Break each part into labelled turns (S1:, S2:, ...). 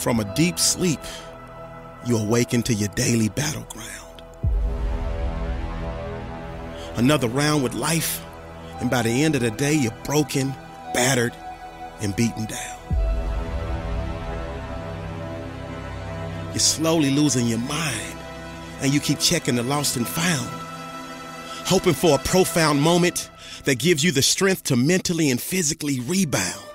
S1: From a deep sleep, you awaken to your daily battleground. Another round with life, and by the end of the day, you're broken, battered, and beaten down. You're slowly losing your mind, and you keep checking the lost and found, hoping for a profound moment that gives you the strength to mentally and physically rebound.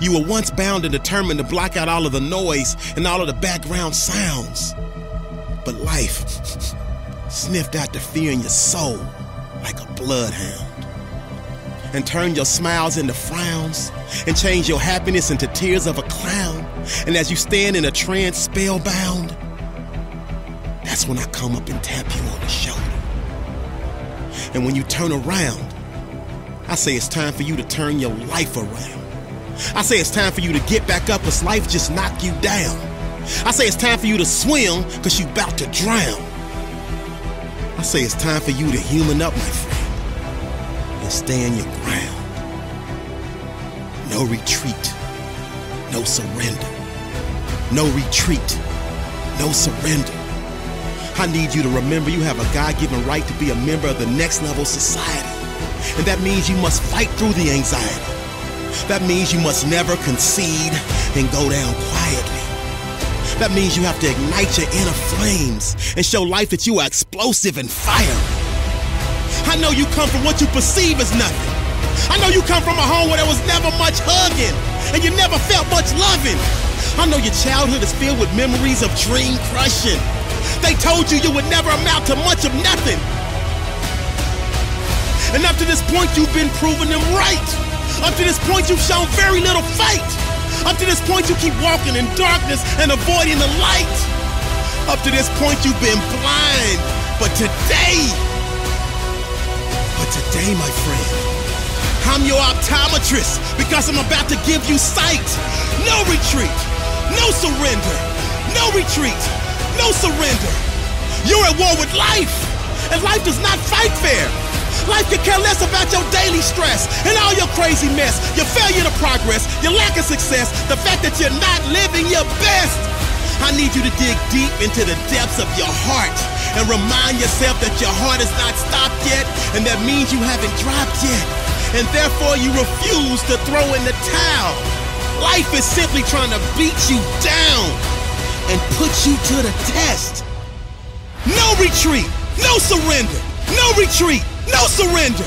S1: You were once bound and determined to block out all of the noise and all of the background sounds. But life sniffed out the fear in your soul like a bloodhound and turned your smiles into frowns and changed your happiness into tears of a clown. And as you stand in a trance spellbound, that's when I come up and tap you on the shoulder. And when you turn around, I say it's time for you to turn your life around. I say it's time for you to get back up cause life just knocked you down. I say it's time for you to swim cause you about to drown. I say it's time for you to human up, my friend, and stand your ground. No retreat, no surrender. No retreat, no surrender. I need you to remember you have a God given right to be a member of the next level society. And that means you must fight through the anxiety. That means you must never concede and go down quietly. That means you have to ignite your inner flames and show life that you are explosive and fiery. I know you come from what you perceive as nothing. I know you come from a home where there was never much hugging and you never felt much loving. I know your childhood is filled with memories of dream crushing. They told you you would never amount to much of nothing. And up to this point, you've been proving them right. Up to this point, you've shown very little fight. Up to this point, you keep walking in darkness and avoiding the light. Up to this point, you've been blind. But today, but today, my friend, I'm your optometrist because I'm about to give you sight. No retreat, no surrender, no retreat, no surrender. You're at war with life, and life does not fight fair. Life could care less about your stress and all your crazy mess, your failure to progress, your lack of success, the fact that you're not living your best. I need you to dig deep into the depths of your heart and remind yourself that your heart is not stopped yet, and that means you haven't dropped yet, and therefore you refuse to throw in the towel. Life is simply trying to beat you down and put you to the test. No retreat, no surrender, no retreat, no surrender.